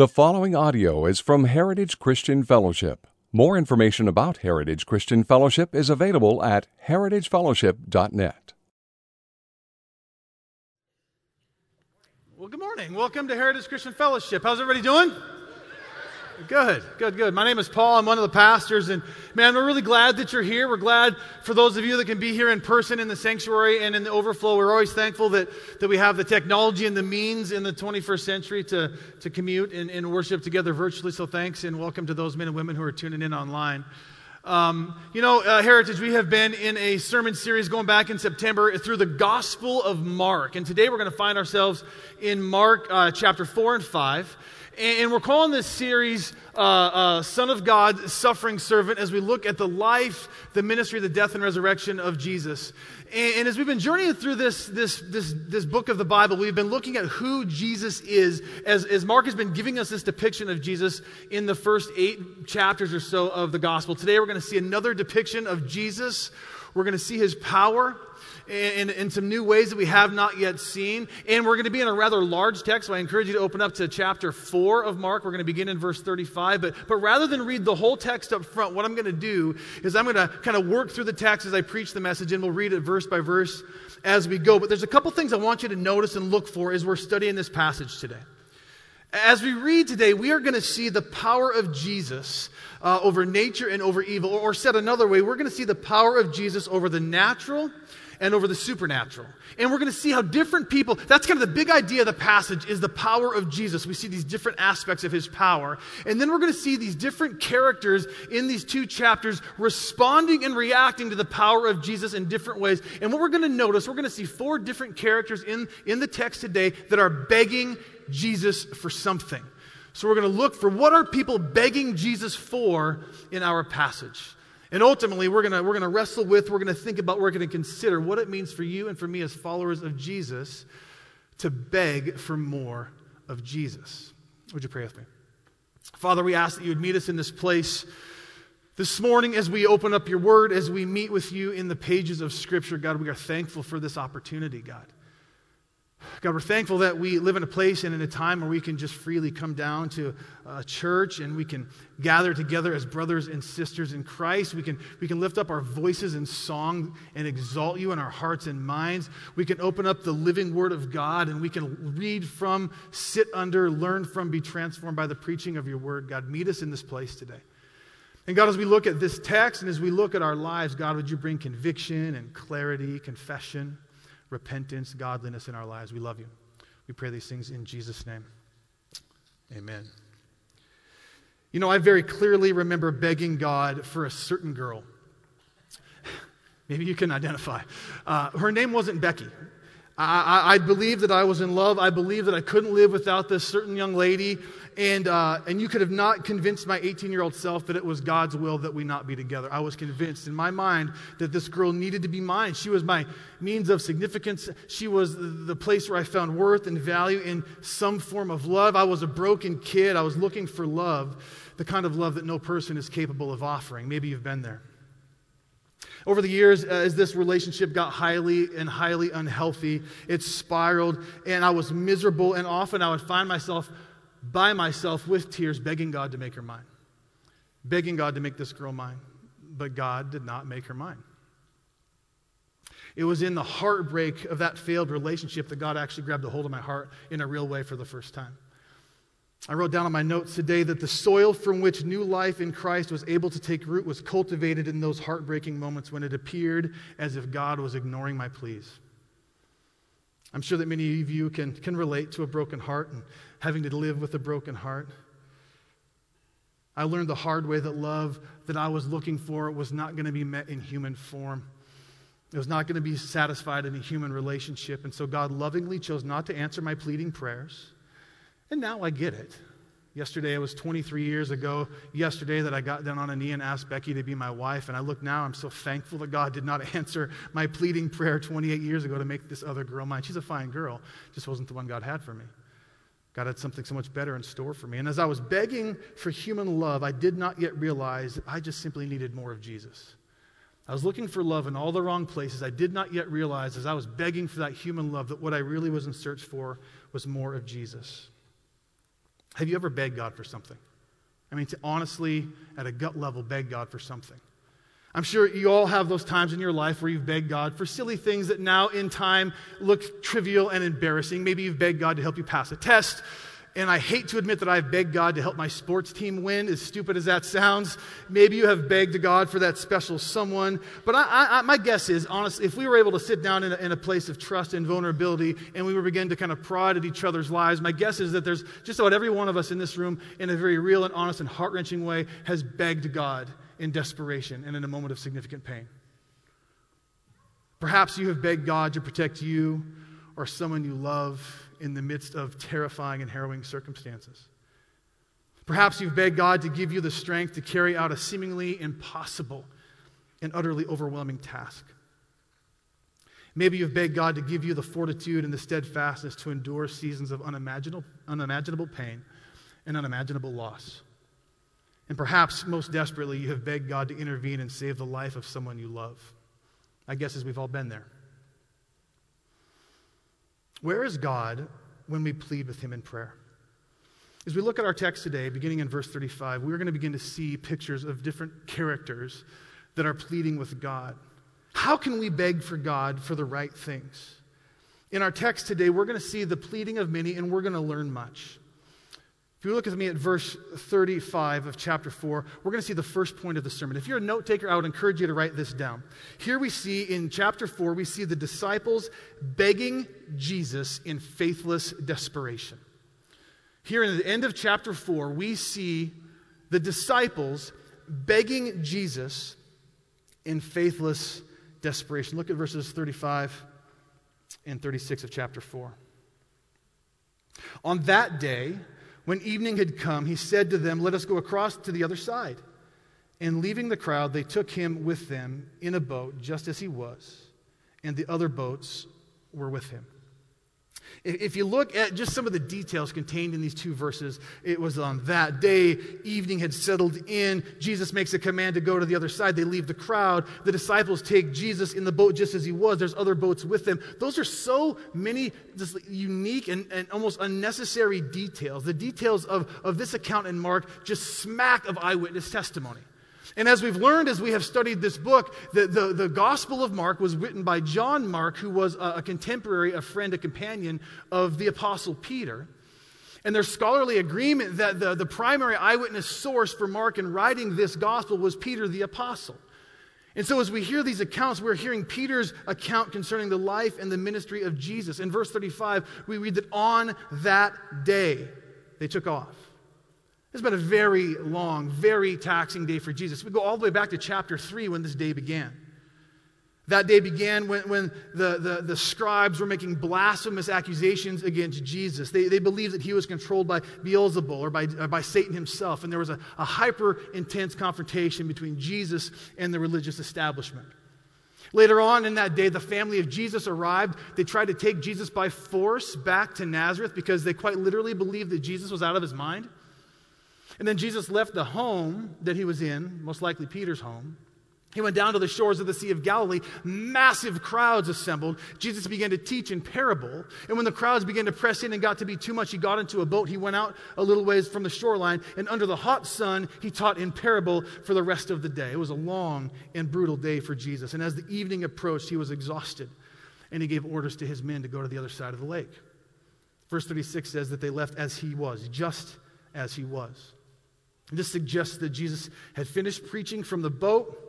The following audio is from Heritage Christian Fellowship. More information about Heritage Christian Fellowship is available at heritagefellowship.net. Well, good morning. Welcome to Heritage Christian Fellowship. How's everybody doing? Good, good, good. My name is Paul. I'm one of the pastors, and man, we're really glad that you're here. We're glad for those of you that can be here in person in the sanctuary and in the overflow. We're always thankful that, that we have the technology and the means in the 21st century to, to commute and, and worship together virtually. So thanks, and welcome to those men and women who are tuning in online. Um, you know, uh, Heritage, we have been in a sermon series going back in September through the Gospel of Mark. And today we're going to find ourselves in Mark uh, chapter 4 and 5. And we're calling this series uh, uh, Son of God, Suffering Servant, as we look at the life, the ministry, the death, and resurrection of Jesus. And, and, as we've been journeying through this, this, this, this book of the Bible, we've been looking at who Jesus is, as, as Mark has been giving us this depiction of Jesus in the first eight chapters or so of the gospel. Today, we're going to see another depiction of Jesus. We're going to see his power in, in some new ways that we have not yet seen. And we're going to be in a rather large text, so I encourage you to open up to chapter 4 of Mark. We're going to begin in verse 35. But, but rather than read the whole text up front, what I'm going to do is I'm going to kind of work through the text as I preach the message, and we'll read it verse by verse as we go. But there's a couple things I want you to notice and look for as we're studying this passage today. As we read today, we are going to see the power of Jesus uh, over nature and over evil. Or, or said another way, we're going to see the power of Jesus over the natural and over the supernatural. And we're going to see how different people, that's kind of the big idea of the passage, is the power of Jesus. We see these different aspects of his power. And then we're going to see these different characters in these two chapters responding and reacting to the power of Jesus in different ways. And what we're going to notice, we're going to see four different characters in, in the text today that are begging Jesus for something. So we're going to look for what are people begging Jesus for in our passage. And ultimately, we're going we're going to wrestle with, we're going to think about, we're going to consider what it means for you and for me as followers of Jesus to beg for more of Jesus. Would you pray with me? Father, we ask that you would meet us in this place this morning as we open up your word, as we meet with you in the pages of Scripture. God, we are thankful for this opportunity, God. God, we're thankful that we live in a place and in a time where we can just freely come down to a church and we can gather together as brothers and sisters in Christ. We can, we can lift up our voices in song and exalt you in our hearts and minds. We can open up the living word of God and we can read from, sit under, learn from, be transformed by the preaching of your word. God, meet us in this place today. And God, as we look at this text and as we look at our lives, God, would you bring conviction and clarity, confession? Repentance, godliness in our lives. We love you. We pray these things in Jesus' name. Amen. You know, I very clearly remember begging God for a certain girl. Maybe you can identify. Uh, her name wasn't Becky. I, I, I believed that I was in love. I believed that I couldn't live without this certain young lady. And, uh, and you could have not convinced my 18 year old self that it was God's will that we not be together. I was convinced in my mind that this girl needed to be mine. She was my means of significance. She was the place where I found worth and value in some form of love. I was a broken kid. I was looking for love, the kind of love that no person is capable of offering. Maybe you've been there. Over the years, uh, as this relationship got highly and highly unhealthy, it spiraled, and I was miserable, and often I would find myself by myself with tears begging God to make her mine, begging God to make this girl mine. But God did not make her mine. It was in the heartbreak of that failed relationship that God actually grabbed a hold of my heart in a real way for the first time. I wrote down on my notes today that the soil from which new life in Christ was able to take root was cultivated in those heartbreaking moments when it appeared as if God was ignoring my pleas. I'm sure that many of you can, can relate to a broken heart and having to live with a broken heart. I learned the hard way that love that I was looking for was not going to be met in human form. It was not going to be satisfied in a human relationship. And so God lovingly chose not to answer my pleading prayers. And now I get it. Yesterday, it was 23 years ago, yesterday, that I got down on a knee and asked Becky to be my wife. And I look now, I'm so thankful that God did not answer my pleading prayer 28 years ago to make this other girl mine. She's a fine girl, just wasn't the one God had for me. God had something so much better in store for me. And as I was begging for human love, I did not yet realize that I just simply needed more of Jesus. I was looking for love in all the wrong places. I did not yet realize, as I was begging for that human love, that what I really was in search for was more of Jesus. Have you ever begged God for something? I mean, to honestly, at a gut level, beg God for something. I'm sure you all have those times in your life where you've begged God for silly things that now in time look trivial and embarrassing. Maybe you've begged God to help you pass a test. And I hate to admit that I've begged God to help my sports team win, as stupid as that sounds. Maybe you have begged God for that special someone. But I, I, my guess is, honestly, if we were able to sit down in a, in a place of trust and vulnerability and we were begin to kind of prod at each other's lives, my guess is that there's just about every one of us in this room, in a very real and honest and heart wrenching way, has begged God in desperation and in a moment of significant pain. Perhaps you have begged God to protect you or someone you love in the midst of terrifying and harrowing circumstances. Perhaps you've begged God to give you the strength to carry out a seemingly impossible and utterly overwhelming task. Maybe you've begged God to give you the fortitude and the steadfastness to endure seasons of unimaginable, unimaginable pain and unimaginable loss. And perhaps most desperately, you have begged God to intervene and save the life of someone you love. I guess as we've all been there. Where is God when we plead with Him in prayer? As we look at our text today, beginning in verse 35, we're going to begin to see pictures of different characters that are pleading with God. How can we beg for God for the right things? In our text today, we're going to see the pleading of many and we're going to learn much. If you look at me at verse 35 of chapter 4, we're going to see the first point of the sermon. If you're a note taker, I would encourage you to write this down. Here we see in chapter 4, we see the disciples begging Jesus in faithless desperation. Here in the end of chapter 4, we see the disciples begging Jesus in faithless desperation. Look at verses 35 and 36 of chapter 4. On that day, when evening had come, he said to them, Let us go across to the other side. And leaving the crowd, they took him with them in a boat, just as he was, and the other boats were with him. If you look at just some of the details contained in these two verses, it was on that day, evening had settled in. Jesus makes a command to go to the other side. They leave the crowd. The disciples take Jesus in the boat just as he was. There's other boats with them. Those are so many just unique and, and almost unnecessary details. The details of, of this account in Mark just smack of eyewitness testimony. And as we've learned as we have studied this book, the, the, the, Gospel of Mark was written by John Mark, who was a, a contemporary, a friend, a companion of the Apostle Peter. And there's scholarly agreement that the, the primary eyewitness source for Mark in writing this gospel was Peter the Apostle. And so, as we hear these accounts, we're hearing Peter's account concerning the life and the ministry of Jesus. In verse 35, we read that on that day they took off. It's been a very long, very taxing day for Jesus. We go all the way back to chapter 3 when this day began. That day began when, when the, the, the scribes were making blasphemous accusations against Jesus. They, they believed that he was controlled by Beelzebul or by, or by Satan himself. And there was a, a hyper intense confrontation between Jesus and the religious establishment. Later on in that day, the family of Jesus arrived. They tried to take Jesus by force back to Nazareth because they quite literally believed that Jesus was out of his mind. And then Jesus left the home that he was in, most likely Peter's home. He went down to the shores of the Sea of Galilee. Massive crowds assembled. Jesus began to teach in parable. And when the crowds began to press in and got to be too much, he got into a boat. He went out a little ways from the shoreline. And under the hot sun, he taught in parable for the rest of the day. It was a long and brutal day for Jesus. And as the evening approached, he was exhausted. And he gave orders to his men to go to the other side of the lake. Verse 36 says that they left as he was, just as he was. This suggests that Jesus had finished preaching from the boat.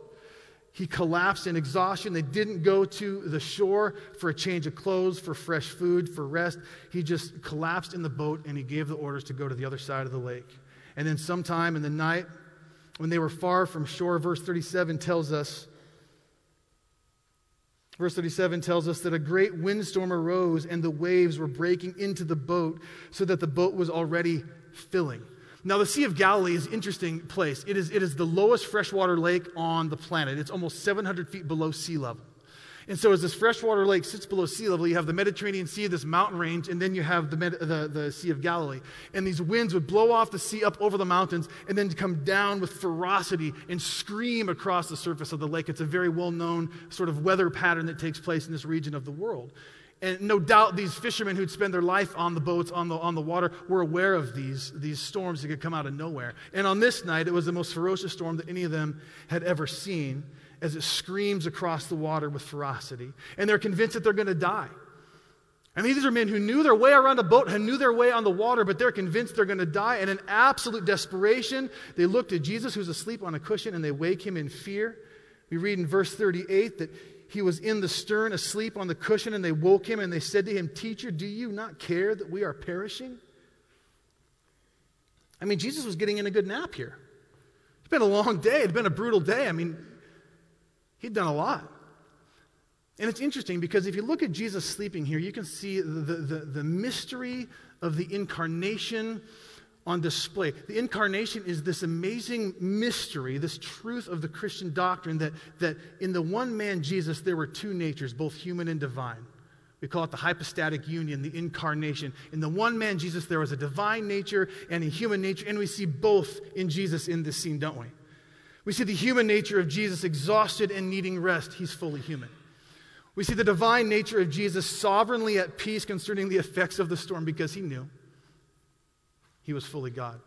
He collapsed in exhaustion. They didn't go to the shore for a change of clothes, for fresh food, for rest. He just collapsed in the boat and he gave the orders to go to the other side of the lake. And then, sometime in the night, when they were far from shore, verse 37 tells us. Verse 37 tells us that a great windstorm arose and the waves were breaking into the boat so that the boat was already filling. Now, the Sea of Galilee is an interesting place. It is, it is the lowest freshwater lake on the planet. It's almost 700 feet below sea level. And so, as this freshwater lake sits below sea level, you have the Mediterranean Sea, this mountain range, and then you have the, the, the, Sea of Galilee. And these winds would blow off the sea up over the mountains and then come down with ferocity and scream across the surface of the lake. It's a very well known sort of weather pattern that takes place in this region of the world. And no doubt these fishermen who'd spend their life on the boats, on the, on the water, were aware of these, these storms that could come out of nowhere. And on this night, it was the most ferocious storm that any of them had ever seen as it screams across the water with ferocity. And they're convinced that they're going to die. I mean, these are men who knew their way around a boat, who knew their way on the water, but they're convinced they're going to die. And in absolute desperation, they look to Jesus, who's asleep on a cushion, and they wake him in fear. We read in verse 38 that he was in the stern, asleep on the cushion, and they woke him and they said to him, Teacher, do you not care that we are perishing? I mean, Jesus was getting in a good nap here. It's been a long day, it's been a brutal day. I mean, he'd done a lot. And it's interesting because if you look at Jesus sleeping here, you can see the, the, the, mystery of the incarnation on display. The incarnation is this amazing mystery, this truth of the Christian doctrine that, that in the one man Jesus, there were two natures, both human and divine. We call it the hypostatic union, the incarnation. In the one man Jesus, there was a divine nature and a human nature, and we see both in Jesus in this scene, don't we? We see the human nature of Jesus exhausted and needing rest. He's fully human. We see the divine nature of Jesus sovereignly at peace concerning the effects of the storm because he knew. He was fully God.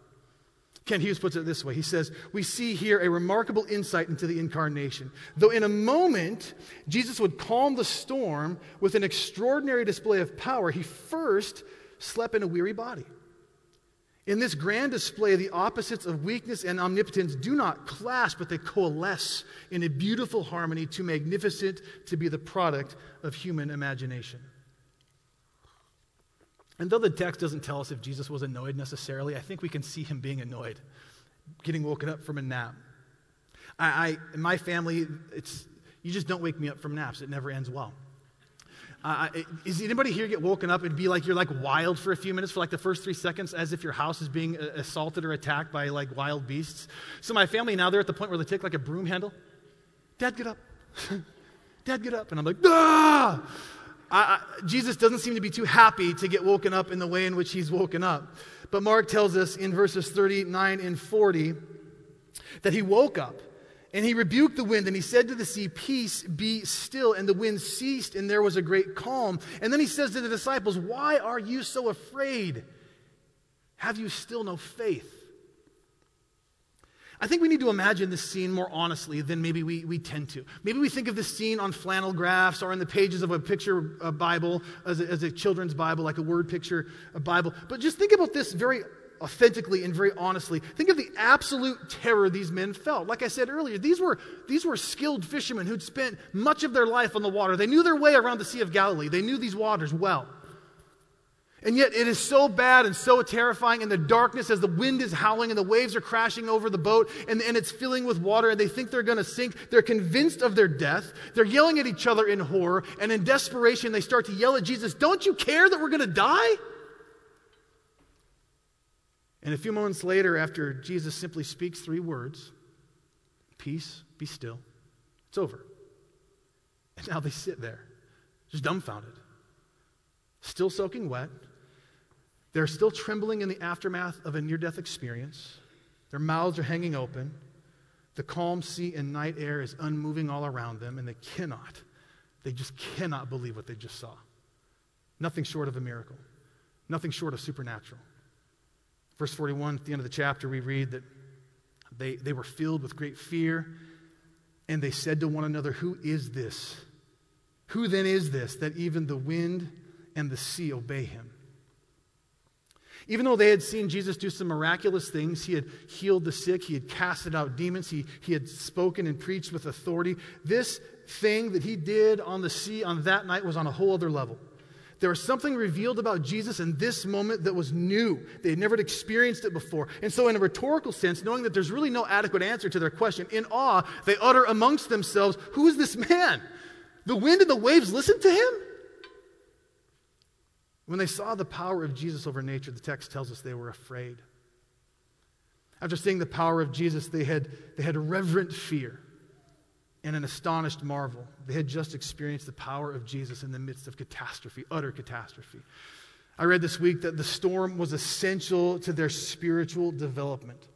Kent Hughes puts it this way He says, We see here a remarkable insight into the incarnation. Though in a moment, Jesus would calm the storm with an extraordinary display of power, he first slept in a weary body. In this grand display, the opposites of weakness and omnipotence do not clash, but they coalesce in a beautiful harmony, too magnificent to be the product of human imagination. And though the text doesn't tell us if Jesus was annoyed necessarily, I think we can see him being annoyed, getting woken up from a nap. I, I in my family, it's, you just don't wake me up from naps. It never ends well. Uh, is anybody here get woken up and be like you're like wild for a few minutes for like the first three seconds as if your house is being uh, assaulted or attacked by like wild beasts? So my family now they're at the point where they take like a broom handle. Dad, get up. Dad, get up. And I'm like, ah! I, Jesus doesn't seem to be too happy to get woken up in the way in which he's woken up. But Mark tells us in verses 39 and 40 that he woke up and he rebuked the wind and he said to the sea, Peace, be still. And the wind ceased and there was a great calm. And then he says to the disciples, Why are you so afraid? Have you still no faith? I think we need to imagine this scene more honestly than maybe we, we tend to. Maybe we think of this scene on flannel graphs or in the pages of a picture a Bible, as a, as a children's Bible, like a word picture a Bible. But just think about this very authentically and very honestly. Think of the absolute terror these men felt. Like I said earlier, these were, these were skilled fishermen who'd spent much of their life on the water. They knew their way around the Sea of Galilee, they knew these waters well. And yet it is so bad and so terrifying in the darkness as the wind is howling and the waves are crashing over the boat and, and it's filling with water and they think they're going to sink. They're convinced of their death. They're yelling at each other in horror and in desperation they start to yell at Jesus, Don't you care that we're going to die? And a few moments later, after Jesus simply speaks three words peace, be still, it's over. And now they sit there, just dumbfounded, still soaking wet. They're still trembling in the aftermath of a near death experience. Their mouths are hanging open. The calm sea and night air is unmoving all around them, and they cannot, they just cannot believe what they just saw. Nothing short of a miracle, nothing short of supernatural. Verse 41, at the end of the chapter, we read that they, they were filled with great fear, and they said to one another, Who is this? Who then is this that even the wind and the sea obey him? Even though they had seen Jesus do some miraculous things, he had healed the sick, he had casted out demons, he, he had spoken and preached with authority, this thing that he did on the sea on that night was on a whole other level. There was something revealed about Jesus in this moment that was new. They had never experienced it before. And so, in a rhetorical sense, knowing that there's really no adequate answer to their question, in awe, they utter amongst themselves, Who is this man? The wind and the waves listen to him? When they saw the power of Jesus over nature, the text tells us they were afraid. After seeing the power of Jesus, they had, they had reverent fear and an astonished marvel. They had just experienced the power of Jesus in the midst of catastrophe, utter catastrophe. I read this week that the storm was essential to their spiritual development.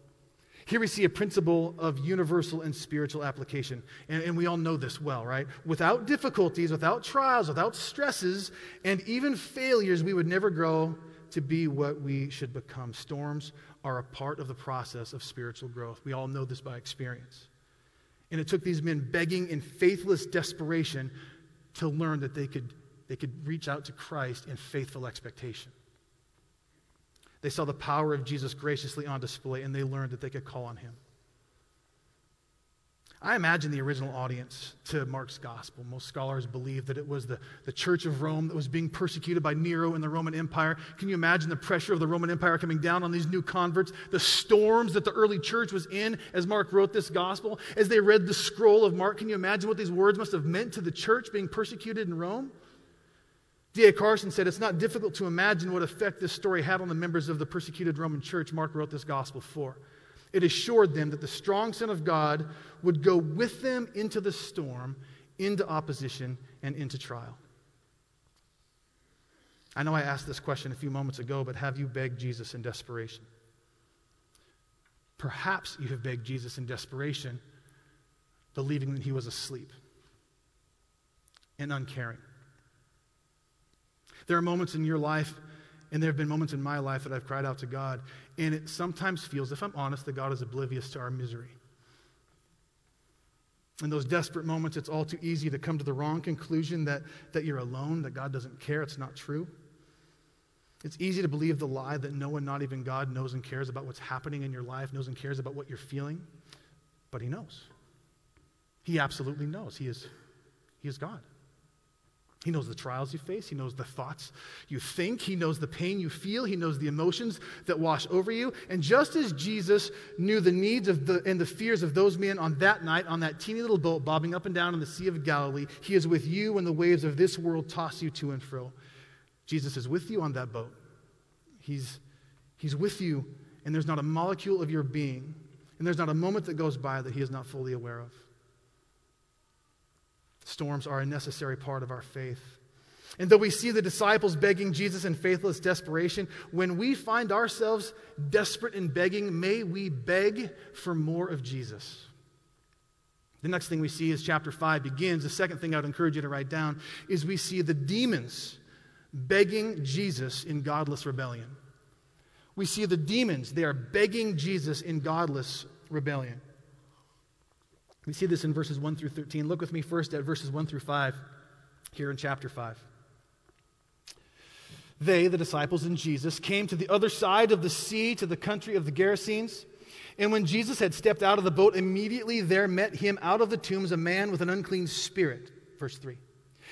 Here we see a principle of universal and spiritual application. And, and, we all know this well, right? Without difficulties, without trials, without stresses, and even failures, we would never grow to be what we should become. Storms are a part of the process of spiritual growth. We all know this by experience. And it took these men begging in faithless desperation to learn that they could, they could reach out to Christ in faithful expectation. They saw the power of Jesus graciously on display, and they learned that they could call on him. I imagine the original audience to Mark's gospel. Most scholars believe that it was the, the church of Rome that was being persecuted by Nero in the Roman Empire. Can you imagine the pressure of the Roman Empire coming down on these new converts? The storms that the early church was in as Mark wrote this gospel? As they read the scroll of Mark, can you imagine what these words must have meant to the church being persecuted in Rome? D.A. Carson said, It's not difficult to imagine what effect this story had on the members of the persecuted Roman church Mark wrote this gospel for. It assured them that the strong Son of God would go with them into the storm, into opposition, and into trial. I know I asked this question a few moments ago, but have you begged Jesus in desperation? Perhaps you have begged Jesus in desperation, believing that he was asleep and uncaring. There are moments in your life and there have been moments in my life that I've cried out to God, and it sometimes feels, if I'm honest, that God is oblivious to our misery. In those desperate moments, it's all too easy to come to the wrong conclusion that, that you're alone, that God doesn't care. It's not true. It's easy to believe the lie that no one, not even God, knows and cares about what's happening in your life, knows and cares about what you're feeling. But He knows. He absolutely knows. He is, he is God. He knows the trials you face. He knows the thoughts you think. He knows the pain you feel. He knows the emotions that wash over you. And just as Jesus knew the needs of the, and the fears of those men on that night on that teeny little boat bobbing up and down in the Sea of Galilee, He is with you when the waves of this world toss you to and fro. Jesus is with you on that boat. He's, he's with you, and there's not a molecule of your being, and there's not a moment that goes by that He is not fully aware of. Storms are a necessary part of our faith. And though we see the disciples begging Jesus in faithless desperation, when we find ourselves desperate in begging, may we beg for more of Jesus. The next thing we see as chapter 5 begins, the second thing I'd encourage you to write down is we see the demons begging Jesus in godless rebellion. We see the demons, they are begging Jesus in godless rebellion. We see this in verses 1 through 13. Look with me first at verses 1 through 5 here in chapter 5. They, the disciples and Jesus, came to the other side of the sea to the country of the Gerasenes. And when Jesus had stepped out of the boat, immediately there met him out of the tombs a man with an unclean spirit. Verse 3.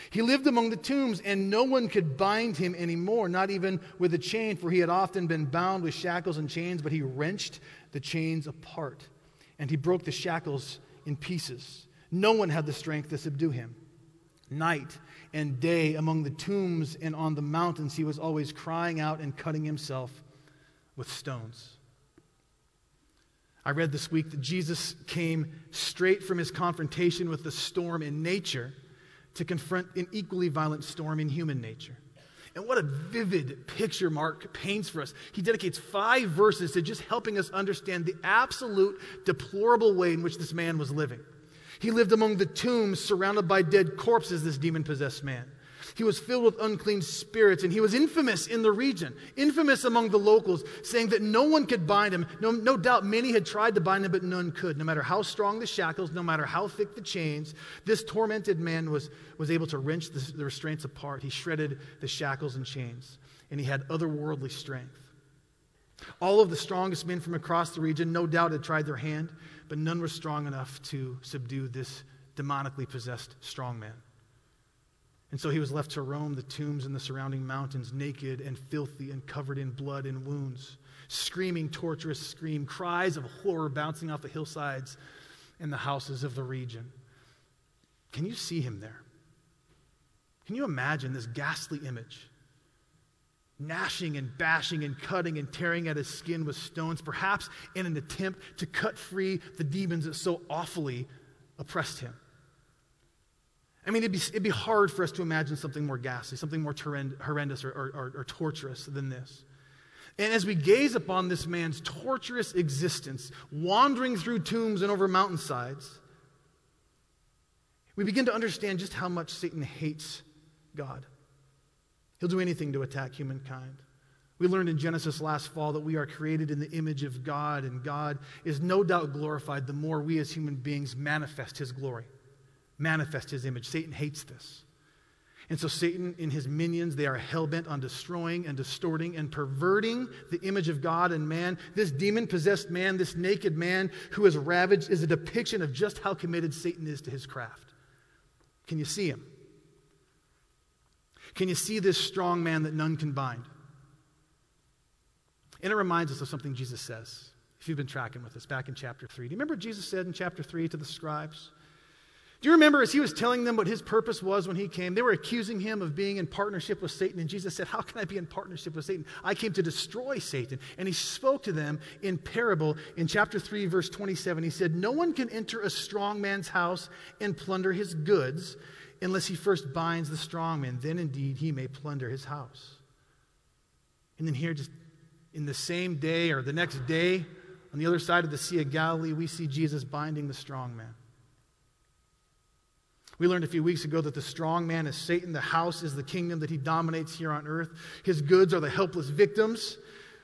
He lived among the tombs, and no one could bind him anymore, not even with a chain, for he had often been bound with shackles and chains, but he wrenched the chains apart. And he broke the shackles in pieces. No one had the strength to subdue him. Night and day among the tombs and on the mountains, he was always crying out and cutting himself with stones. I read this week that Jesus came straight from his confrontation with the storm in nature to confront an equally violent storm in human nature. And what a vivid picture Mark paints for us. He dedicates five verses to just helping us understand the absolute deplorable way in which this man was living. He lived among the tombs surrounded by dead corpses, this demon possessed man. He was filled with unclean spirits, and he was infamous in the region, infamous among the locals, saying that no one could bind him. No, no doubt many had tried to bind him, but none could. No matter how strong the shackles, no matter how thick the chains, this tormented man was, was able to wrench the, the restraints apart. He shredded the shackles and chains, and he had otherworldly strength. All of the strongest men from across the region, no doubt, had tried their hand, but none were strong enough to subdue this demonically possessed strong man. And so he was left to roam the tombs and the surrounding mountains, naked and filthy and covered in blood and wounds, screaming torturous scream, cries of horror bouncing off the hillsides and the houses of the region. Can you see him there? Can you imagine this ghastly image? Gnashing and bashing and cutting and tearing at his skin with stones, perhaps in an attempt to cut free the demons that so awfully oppressed him. I mean, it'd be, it'd be hard for us to imagine something more ghastly, something more horrendous or, or, or, or torturous than this. And as we gaze upon this man's torturous existence, wandering through tombs and over mountainsides, we begin to understand just how much Satan hates God. He'll do anything to attack humankind. We learned in Genesis last fall that we are created in the image of God, and God is no doubt glorified the more we as human beings manifest His glory, manifest His image. Satan hates this. And so, Satan and his minions, they are hell bent on destroying and distorting and perverting the image of God and man. This demon possessed man, this naked man who is ravaged, is a depiction of just how committed Satan is to his craft. Can you see him? Can you see this strong man that none can bind? And it reminds us of something Jesus says, if you've been tracking with us back in chapter 3. Do you remember Jesus said in chapter 3 to the scribes? Do you remember as he was telling them what his purpose was when he came? They were accusing him of being in partnership with Satan, and Jesus said, How can I be in partnership with Satan? I came to destroy Satan. And he spoke to them in parable in chapter 3, verse 27. He said, No one can enter a strong man's house and plunder his goods unless he first binds the strong man. Then indeed he may plunder his house. And then here, just in the same day or the next day, on the other side of the Sea of Galilee, we see Jesus binding the strong man. We learned a few weeks ago that the strong man is Satan, the house is the kingdom that he dominates here on earth. His goods are the helpless victims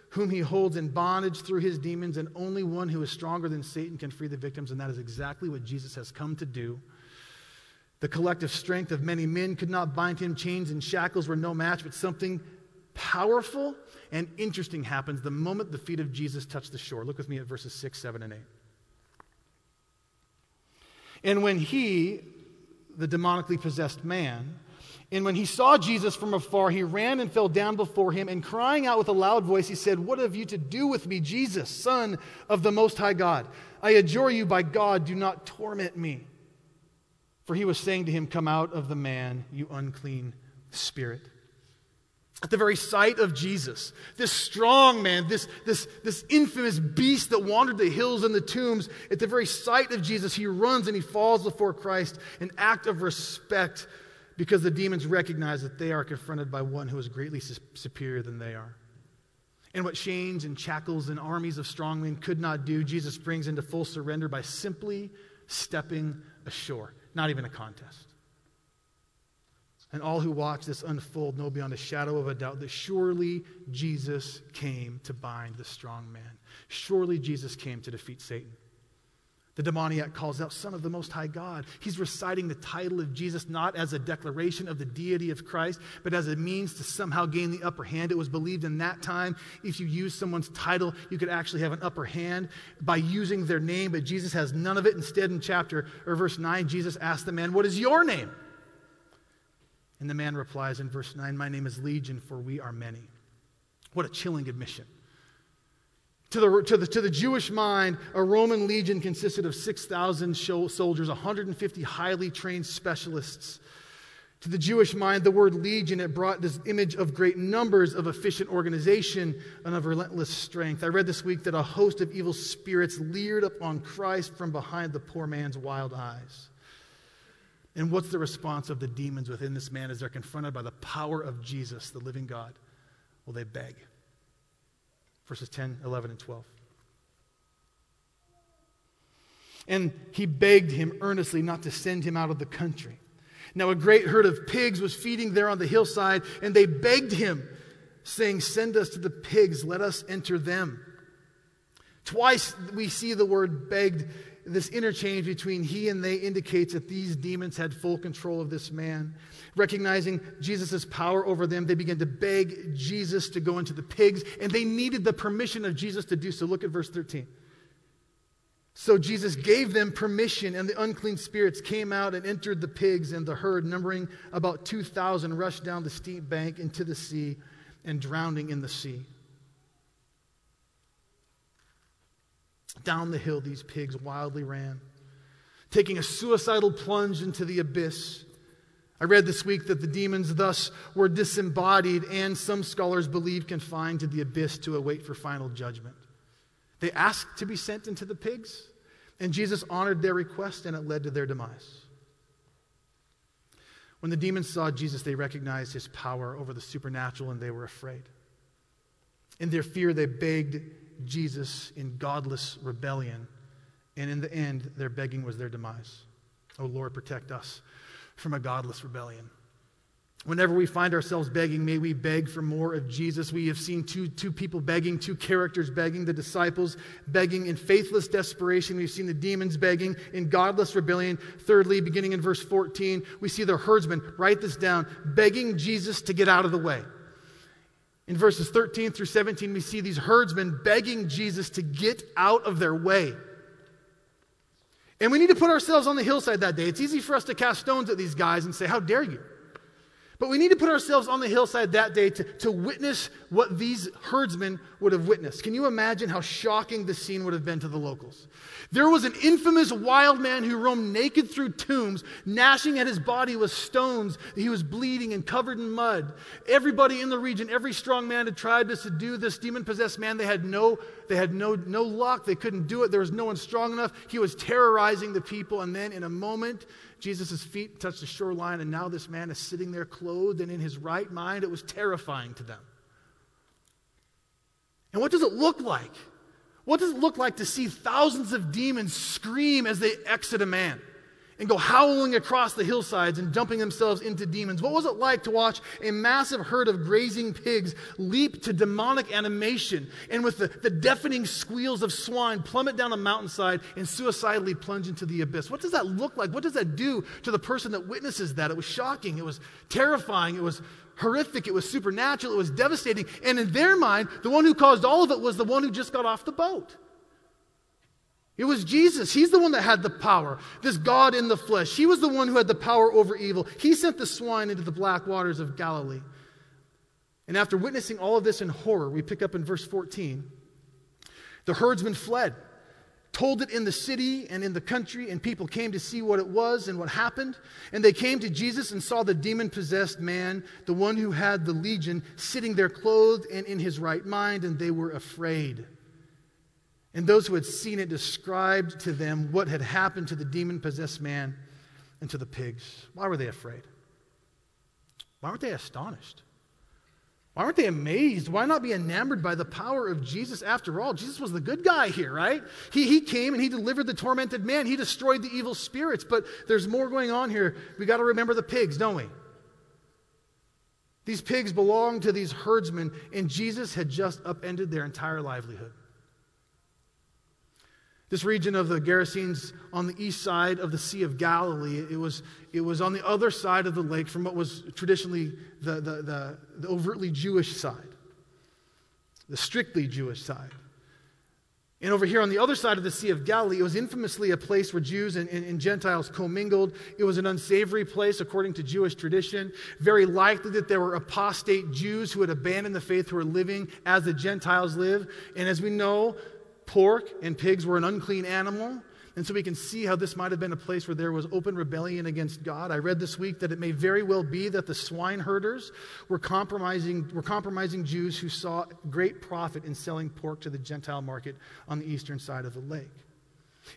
whom he holds in bondage through his demons, and only one who is stronger than Satan can free the victims, and that is exactly what Jesus has come to do. The collective strength of many men could not bind him. Chains and shackles were no match, but something powerful and interesting happens the moment the feet of Jesus touch the shore. Look with me at verses 6, 7, and 8. And when he, the demonically possessed man, and when he saw Jesus from afar, he ran and fell down before him, and crying out with a loud voice, he said, What have you to do with me, Jesus, Son of the Most High God? I adjure you by God, do not torment me. For he was saying to him, Come out of the man, you unclean spirit. At the very sight of Jesus, this strong man, this, this, this infamous beast that wandered the hills and the tombs, at the very sight of Jesus, he runs and he falls before Christ, an act of respect because the demons recognize that they are confronted by one who is greatly superior than they are. And what chains and shackles and armies of strong men could not do, Jesus brings into full surrender by simply stepping ashore. Not even a contest. And all who watch this unfold know beyond a shadow of a doubt that surely Jesus came to bind the strong man. Surely Jesus came to defeat Satan. The demoniac calls out, Son of the Most High God. He's reciting the title of Jesus not as a declaration of the deity of Christ, but as a means to somehow gain the upper hand. It was believed in that time if you use someone's title, you could actually have an upper hand by using their name, but Jesus has none of it. Instead, in chapter or verse 9, Jesus asks the man, What is your name? And the man replies in verse 9, My name is Legion, for we are many. What a chilling admission. To the, to, the, to the Jewish mind, a Roman legion consisted of 6,000 soldiers, 150 highly trained specialists. To the Jewish mind, the word legion, it brought this image of great numbers, of efficient organization, and of relentless strength. I read this week that a host of evil spirits leered upon Christ from behind the poor man's wild eyes. And what's the response of the demons within this man as they're confronted by the power of Jesus, the living God? Well, they beg. Verses 10, 11, and 12. And he begged him earnestly not to send him out of the country. Now, a great herd of pigs was feeding there on the hillside, and they begged him, saying, Send us to the pigs, let us enter them. Twice we see the word begged this interchange between he and they indicates that these demons had full control of this man. Recognizing Jesus' power over them, they began to beg Jesus to go into the pigs, and they needed the permission of Jesus to do so. Look at verse 13. So Jesus gave them permission, and the unclean spirits came out and entered the pigs, and the herd, numbering about 2,000, rushed down the steep bank into the sea and drowning in the sea. Down the hill, these pigs wildly ran, taking a suicidal plunge into the abyss. I read this week that the demons thus were disembodied and some scholars believe confined to the abyss to await for final judgment. They asked to be sent into the pigs, and Jesus honored their request, and it led to their demise. When the demons saw Jesus, they recognized his power over the supernatural and they were afraid. In their fear, they begged Jesus in godless rebellion. And in the end, their begging was their demise. Oh Lord, protect us from a godless rebellion. Whenever we find ourselves begging, may we beg for more of Jesus. We have seen two, two people begging, two characters begging, the disciples begging in faithless desperation. We've seen the demons begging in godless rebellion. Thirdly, beginning in verse 14, we see the herdsmen, write this down, begging Jesus to get out of the way. In verses 13 through 17, we see these herdsmen begging Jesus to get out of their way. And we need to put ourselves on the hillside that day. It's easy for us to cast stones at these guys and say, How dare you? But we need to put ourselves on the hillside that day to, to witness what these herdsmen would have witnessed. Can you imagine how shocking the scene would have been to the locals? There was an infamous wild man who roamed naked through tombs, gnashing at his body with stones. He was bleeding and covered in mud. Everybody in the region, every strong man had tried to subdue this demon possessed man. They had no, they had no, no luck. They couldn't do it. There was no one strong enough. He was terrorizing the people. And then in a moment, Jesus' feet touched the shoreline, and now this man is sitting there clothed and in his right mind. It was terrifying to them. And what does it look like? What does it look like to see thousands of demons scream as they exit a man and go howling across the hillsides and dumping themselves into demons? What was it like to watch a massive herd of grazing pigs leap to demonic animation and with the, the deafening squeals of swine plummet down a mountainside and suicidally plunge into the abyss? What does that look like? What does that do to the person that witnesses that? It was shocking. It was terrifying. It was horrific, it was supernatural, it was devastating. And in their mind, the one who caused all of it was the one who just got off the boat. It was Jesus. He's the one that had the power, this God in the flesh. He was the one who had the power over evil. He sent the swine into the black waters of Galilee. And after witnessing all of this in horror, we pick up in verse 14. The herdsmen fled told it in the city and in the country, and people came to see what it was and what happened. And they came to Jesus and saw the demon possessed man, the one who had the legion, sitting there clothed and in his right mind, and they were afraid. And those who had seen it described to them what had happened to the demon possessed man and to the pigs. Why were they afraid? Why weren't they astonished? Why weren't they amazed? Why not be enamored by the power of Jesus? After all, Jesus was the good guy here, right? He, he came and he delivered the tormented man. He destroyed the evil spirits. But there's more going on here. We got to remember the pigs, don't we? These pigs belonged to these herdsmen, and Jesus had just upended their entire livelihood. This region of the Gerasenes on the east side of the Sea of Galilee, it was, it was on the other side of the lake from what was traditionally the, the, the, the overtly Jewish side, the strictly Jewish side. And over here on the other side of the Sea of Galilee, it was infamously a place where Jews and, and, and, Gentiles commingled. It was an unsavory place according to Jewish tradition. Very likely that there were apostate Jews who had abandoned the faith who were living as the Gentiles live. And as we know, pork and pigs were an unclean animal. And so we can see how this might have been a place where there was open rebellion against God. I read this week that it may very well be that the swine herders were compromising, were compromising Jews who saw great profit in selling pork to the Gentile market on the eastern side of the lake.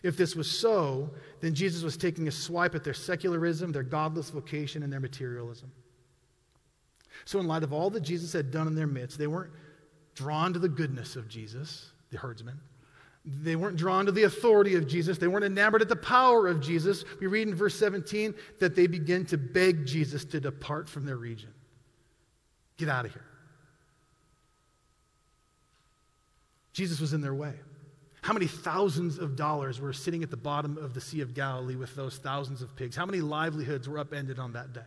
If this was so, then Jesus was taking a swipe at their secularism, their godless vocation, and their materialism. So, in light of all that Jesus had done in their midst, they weren't drawn to the goodness of Jesus, the herdsmen. They weren't drawn to the authority of Jesus. They weren't enamored at the power of Jesus. We read in verse 17 that they begin to beg Jesus to depart from their region. Get out of here. Jesus was in their way. How many thousands of dollars were sitting at the bottom of the Sea of Galilee with those thousands of pigs? How many livelihoods were upended on that day?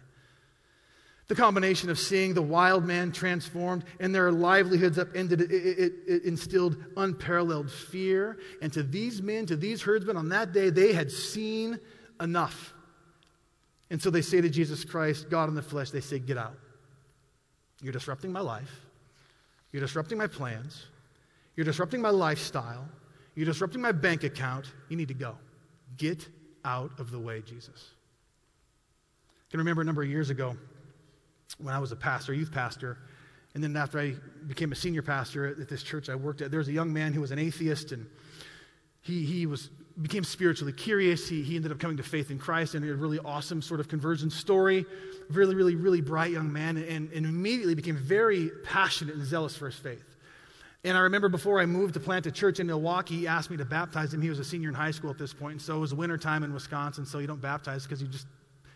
The combination of seeing the wild man transformed and their livelihoods upended, it, it, it, instilled unparalleled fear. And to these men, to these herdsmen on that day, they had seen enough. And so they say to Jesus Christ, God in the flesh, they say, Get out. You're disrupting my life. You're disrupting my plans. You're disrupting my lifestyle. You're disrupting my bank account. You need to go. Get out of the way, Jesus. I can remember a number of years ago, when I was a pastor, youth pastor. And then after I became a senior pastor at, this church I worked at, there was a young man who was an atheist and he, he was, became spiritually curious. He, he ended up coming to faith in Christ and a really awesome sort of conversion story. Really, really, really bright young man and, and immediately became very passionate and zealous for his faith. And I remember before I moved to plant a church in Milwaukee, he asked me to baptize him. He was a senior in high school at this point, and so it was wintertime in Wisconsin, so you don't baptize because you just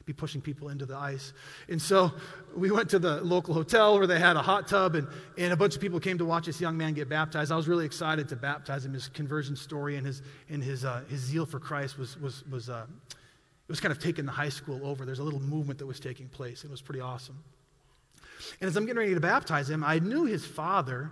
be pushing people into the ice. And so we went to the local hotel where they had a hot tub, and, and a bunch of people came to watch this young man get baptized. I was really excited to baptize him. His conversion story and his, and his, uh, his zeal for Christ was, was, was, uh, it was kind of taking the high school over. There's a little movement that was taking place. It was pretty awesome. And as I'm getting ready to baptize him, I knew his father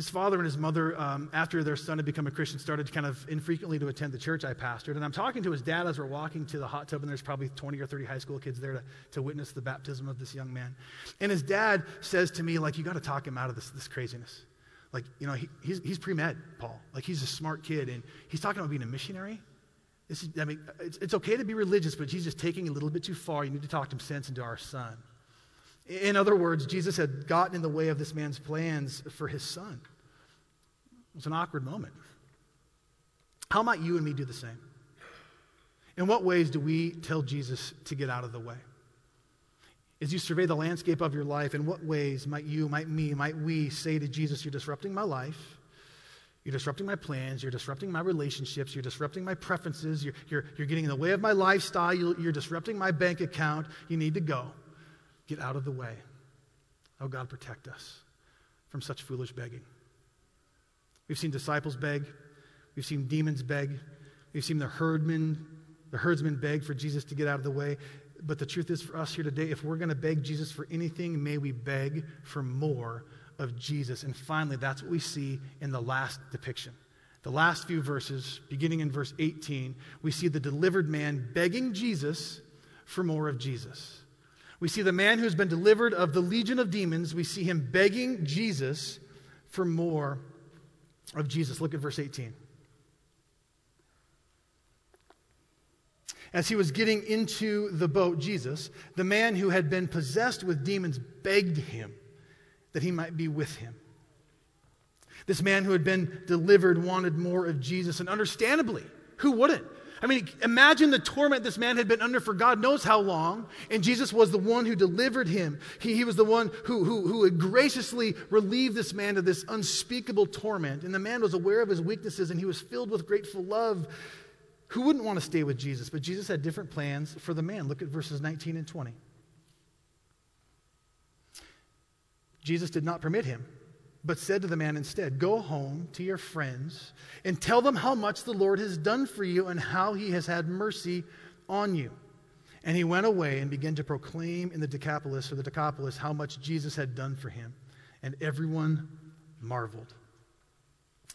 his father and his mother, um, after their son had become a Christian, started kind of infrequently to attend the church I pastored. And I'm talking to his dad as we're walking to the hot tub, and there's probably 20 or 30 high school kids there to, to witness the baptism of this young man. And his dad says to me, like, you got to talk him out of this, this craziness. Like, you know, he, he's, he's pre med, Paul. Like, he's a smart kid, and he's talking about being a missionary. This is, I mean, it's, it's okay to be religious, but he's just taking a little bit too far. You need to talk some sense into our son. In other words, Jesus had gotten in the way of this man's plans for his son. It was an awkward moment. How might you and me do the same? In what ways do we tell Jesus to get out of the way? As you survey the landscape of your life, in what ways might you, might me, might we say to Jesus, You're disrupting my life, you're disrupting my plans, you're disrupting my relationships, you're disrupting my preferences, you're, you're, you're getting in the way of my lifestyle, you're, you're disrupting my bank account, you need to go. Get out of the way. Oh, God, protect us from such foolish begging. We've seen disciples beg. We've seen demons beg. We've seen the herdmen, the herdsmen beg for Jesus to get out of the way. But the truth is for us here today, if we're going to beg Jesus for anything, may we beg for more of Jesus. And finally, that's what we see in the last depiction. The last few verses, beginning in verse 18, we see the delivered man begging Jesus for more of Jesus. We see the man who's been delivered of the legion of demons, we see him begging Jesus for more of Jesus. Look at verse 18. As he was getting into the boat, Jesus, the man who had been possessed with demons begged him that he might be with him. This man who had been delivered wanted more of Jesus, and understandably, who wouldn't? I mean, imagine the torment this man had been under for God knows how long, and Jesus was the one who delivered him. He, he was the one who, who, who had graciously relieved this man of this unspeakable torment. And the man was aware of his weaknesses, and he was filled with grateful love. Who wouldn't want to stay with Jesus? But Jesus had different plans for the man. Look at verses 19 and 20. Jesus did not permit him but said to the man instead, Go home to your friends and tell them how much the Lord has done for you and how he has had mercy on you. And he went away and began to proclaim in the Decapolis or the Decapolis how much Jesus had done for him. And everyone marveled.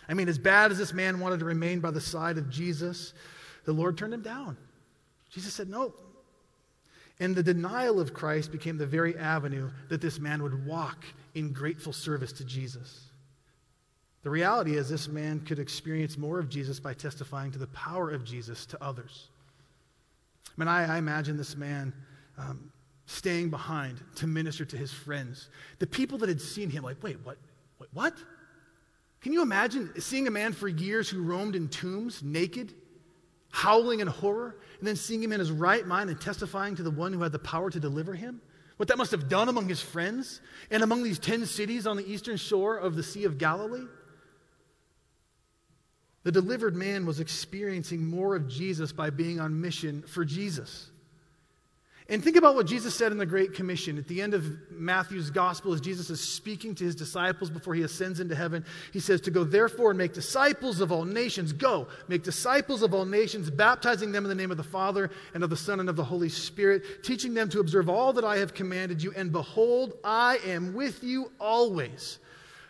I mean, as bad as this man wanted to remain by the side of Jesus, the Lord turned him down. Jesus said, No, and the denial of Christ became the very avenue that this man would walk in grateful service to Jesus. The reality is, this man could experience more of Jesus by testifying to the power of Jesus to others. I mean, I, I imagine this man um, staying behind to minister to his friends. The people that had seen him, like, wait, what? Wait, what? Can you imagine seeing a man for years who roamed in tombs naked? howling in horror, and then seeing him in his right mind and testifying to the one who had the power to deliver him? What that must have done among his friends and among these 10 cities on the eastern shore of the Sea of Galilee? The delivered man was experiencing more of Jesus by being on mission for Jesus. And think about what Jesus said in the Great Commission at the end of Matthew's gospel as Jesus is speaking to his disciples before he ascends into heaven. He says, To go therefore and make disciples of all nations. Go, make disciples of all nations, baptizing them in the name of the Father and of the Son and of the Holy Spirit, teaching them to observe all that I have commanded you. And behold, I am with you always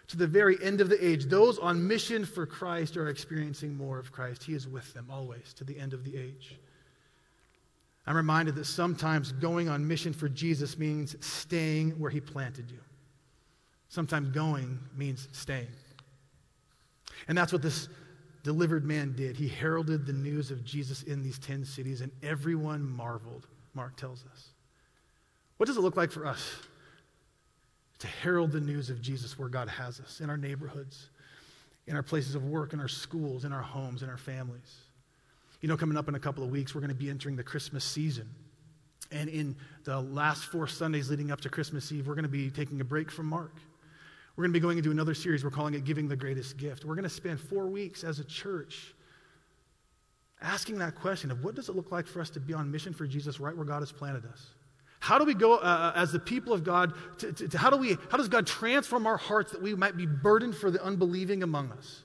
to the very end of the age. Those on mission for Christ are experiencing more of Christ. He is with them always to the end of the age. I'm reminded that sometimes going on mission for Jesus means staying where he planted you. Sometimes going means staying. And that's what this delivered man did. He heralded the news of Jesus in these 10 cities, and everyone marveled, Mark tells us. What does it look like for us to herald the news of Jesus where God has us, in our neighborhoods, in our places of work, in our schools, in our homes, in our families? You know, coming up in a couple of weeks, we're going to be entering the Christmas season. And in the last four Sundays leading up to Christmas Eve, we're going to be taking a break from Mark. We're going to be going into another series. We're calling it Giving the Greatest Gift. We're going to spend four weeks as a church asking that question of what does it look like for us to be on mission for Jesus right where God has planted us? How do we go uh, uh as the people of God? To, to, to how, do we, how does God transform our hearts that we might be burdened for the unbelieving among us?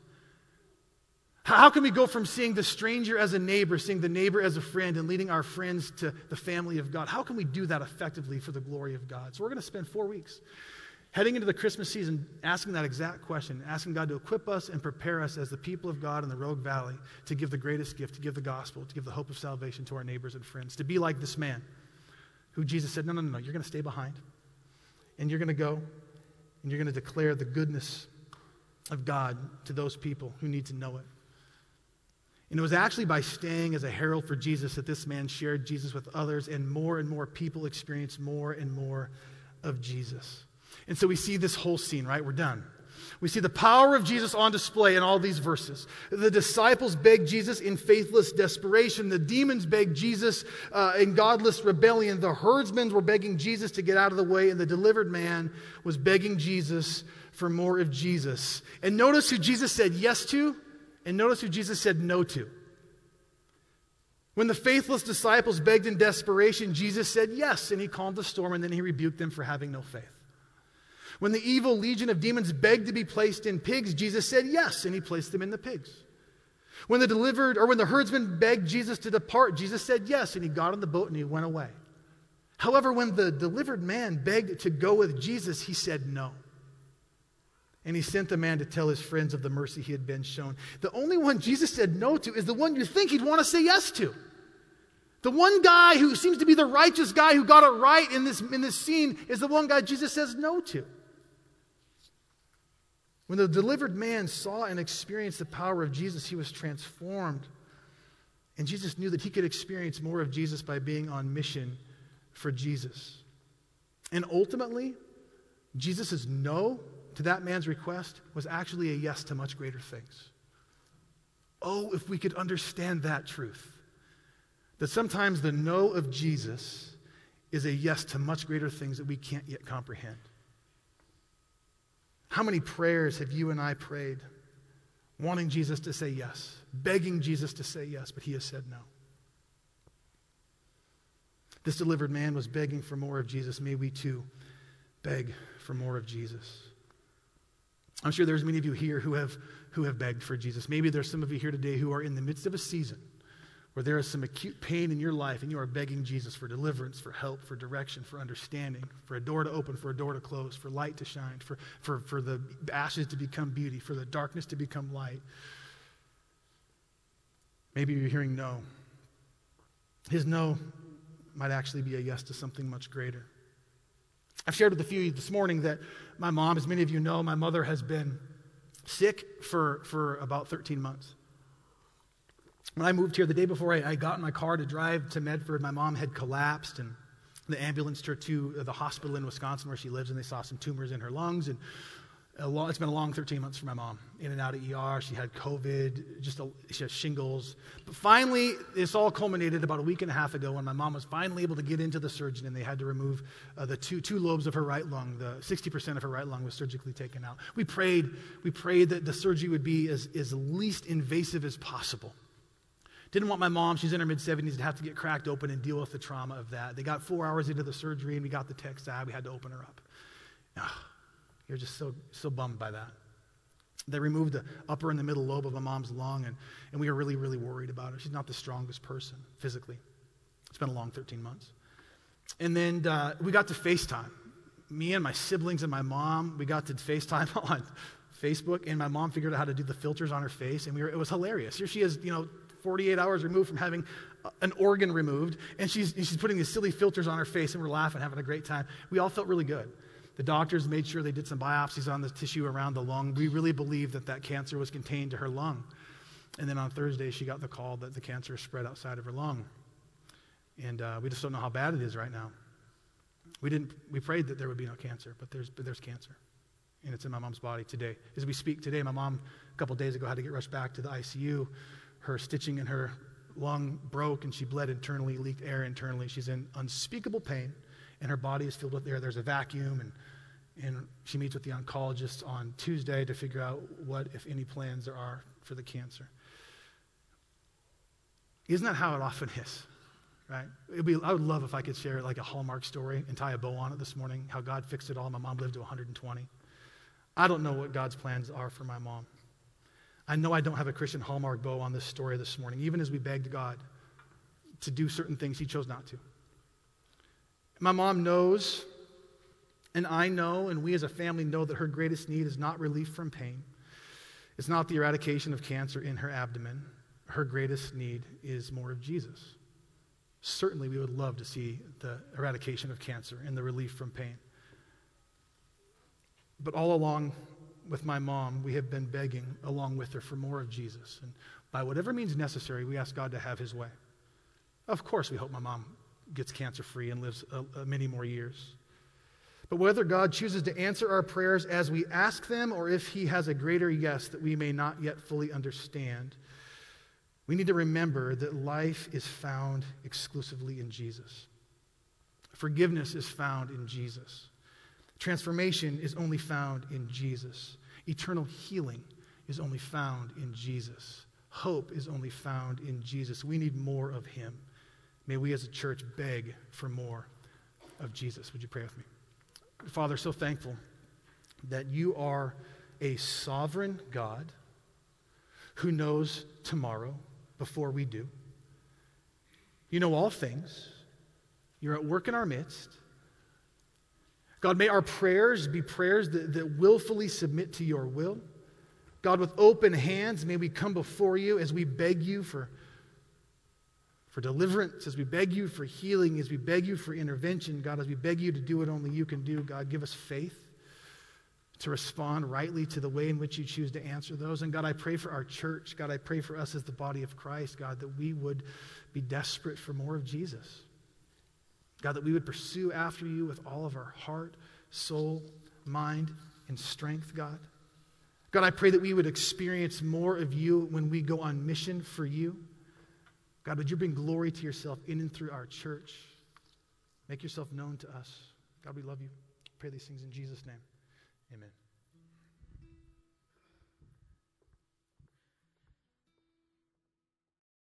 How can we go from seeing the stranger as a neighbor, seeing the neighbor as a friend, and leading our friends to the family of God? How can we do that effectively for the glory of God? So, we're going to spend four weeks heading into the Christmas season asking that exact question, asking God to equip us and prepare us as the people of God in the Rogue Valley to give the greatest gift, to give the gospel, to give the hope of salvation to our neighbors and friends, to be like this man who Jesus said, No, no, no, no, you're going to stay behind. And you're going to go and you're going to declare the goodness of God to those people who need to know it. And it was actually by staying as a herald for Jesus that this man shared Jesus with others, and more and more people experienced more and more of Jesus. And so we see this whole scene, right? We're done. We see the power of Jesus on display in all these verses. The disciples begged Jesus in faithless desperation. The demons begged Jesus uh, in godless rebellion. The herdsmen were begging Jesus to get out of the way, and the delivered man was begging Jesus for more of Jesus. And notice who Jesus said yes to and notice who Jesus said no to. When the faithless disciples begged in desperation, Jesus said yes, and he calmed the storm, and then he rebuked them for having no faith. When the evil legion of demons begged to be placed in pigs, Jesus said yes, and he placed them in the pigs. When the delivered or when the herdsman begged Jesus to depart, Jesus said yes, and he got on the boat and he went away. However, when the delivered man begged to go with Jesus, he said no. And he sent the man to tell his friends of the mercy he had been shown. The only one Jesus said no to is the one you think he'd want to say yes to. The one guy who seems to be the righteous guy who got it right in this, in this scene is the one guy Jesus says no to. When the delivered man saw and experienced the power of Jesus, he was transformed. And Jesus knew that he could experience more of Jesus by being on mission for Jesus. And ultimately, Jesus' no to that man's request was actually a yes to much greater things. Oh, if we could understand that truth. That sometimes the no of Jesus is a yes to much greater things that we can't yet comprehend. How many prayers have you and I prayed wanting Jesus to say yes, begging Jesus to say yes, but he has said no? This delivered man was begging for more of Jesus. May we too beg for more of Jesus. I'm sure there's many of you here who have, who have begged for Jesus. Maybe there's some of you here today who are in the midst of a season where there is some acute pain in your life and you are begging Jesus for deliverance, for help, for direction, for understanding, for a door to open, for a door to close, for light to shine, for, for, for the ashes to become beauty, for the darkness to become light. Maybe you're hearing no. His no might actually be a yes to something much greater. I've shared with a few of you this morning that my mom, as many of you know, my mother has been sick for, for about 13 months. When I moved here, the day before I, I got in my car to drive to Medford, my mom had collapsed, and the ambulance her to the hospital in Wisconsin where she lives, and they saw some tumors in her lungs. And long, it's been a long 13 months for my mom. In and out of ER. She had COVID, just a, she has shingles. But finally, this all culminated about a week and a half ago when my mom was finally able to get into the surgeon and they had to remove uh, the two, two lobes of her right lung. The 60% of her right lung was surgically taken out. We prayed, we prayed that the surgery would be as, as least invasive as possible. Didn't want my mom, she's in her mid 70s, to have to get cracked open and deal with the trauma of that. They got four hours into the surgery and we got the text out. We had to open her up. Oh, you're just so, so bummed by that. They removed the upper and the middle lobe of my mom's lung, and, and we were really, really worried about her. She's not the strongest person physically. It's been a long 13 months. And then uh, we got to FaceTime. Me and my siblings and my mom, we got to FaceTime on Facebook, and my mom figured out how to do the filters on her face, and we were, it was hilarious. Here she is, you know, 48 hours removed from having an organ removed, and she's, she's putting these silly filters on her face, and we're laughing, having a great time. We all felt really good. The doctors made sure they did some biopsies on the tissue around the lung. We really believed that that cancer was contained to her lung. And then on Thursday, she got the call that the cancer spread outside of her lung. And uh, we just don't know how bad it is right now. We, didn't, we prayed that there would be no cancer, but there's, but there's cancer. And it's in my mom's body today. As we speak today, my mom, a couple days ago, had to get rushed back to the ICU. Her stitching in her lung broke, and she bled internally, leaked air internally. She's in unspeakable pain, and her body is filled with air. There's a vacuum, and And she meets with the oncologist on Tuesday to figure out what, if any, plans there are for the cancer. Isn't that how it often is? Right? Be, I would love if I could share like a Hallmark story and tie a bow on it this morning, how God fixed it all. My mom lived to 120. I don't know what God's plans are for my mom. I know I don't have a Christian Hallmark bow on this story this morning, even as we begged God to do certain things, He chose not to. My mom knows, and I know, and we as a family know that her greatest need is not relief from pain. It's not the eradication of cancer in her abdomen. Her greatest need is more of Jesus. Certainly, we would love to see the eradication of cancer and the relief from pain. But all along with my mom, we have been begging along with her for more of Jesus. And by whatever means necessary, we ask God to have his way. Of course, we hope my mom gets cancer free and lives uh, uh, many more years. But whether God chooses to answer our prayers as we ask them or if he has a greater yes that we may not yet fully understand, we need to remember that life is found exclusively in Jesus. Forgiveness is found in Jesus. Transformation is only found in Jesus. Eternal healing is only found in Jesus. Hope is only found in Jesus. We need more of him. May we as a church beg for more of Jesus. Would you pray with me? Father, so thankful that you are a sovereign God who knows tomorrow before we do. You know all things. You're at work in our midst. God, may our prayers be prayers that, that willfully submit to your will. God, with open hands, may we come before you as we beg you for, for deliverance, as we beg you for healing, as we beg you for intervention. God, as we beg you to do what only you can do, God, give us faith to respond rightly to the way in which you choose to answer those. And God, I pray for our church. God, I pray for us as the body of Christ, God, that we would be desperate for more of Jesus. God, that we would pursue after you with all of our heart, soul, mind, and strength, God. God, I pray that we would experience more of you when we go on mission for you. God, would you bring glory to yourself in and through our church? Make yourself known to us. God, we love you. Pray these things in Jesus' name. Amen.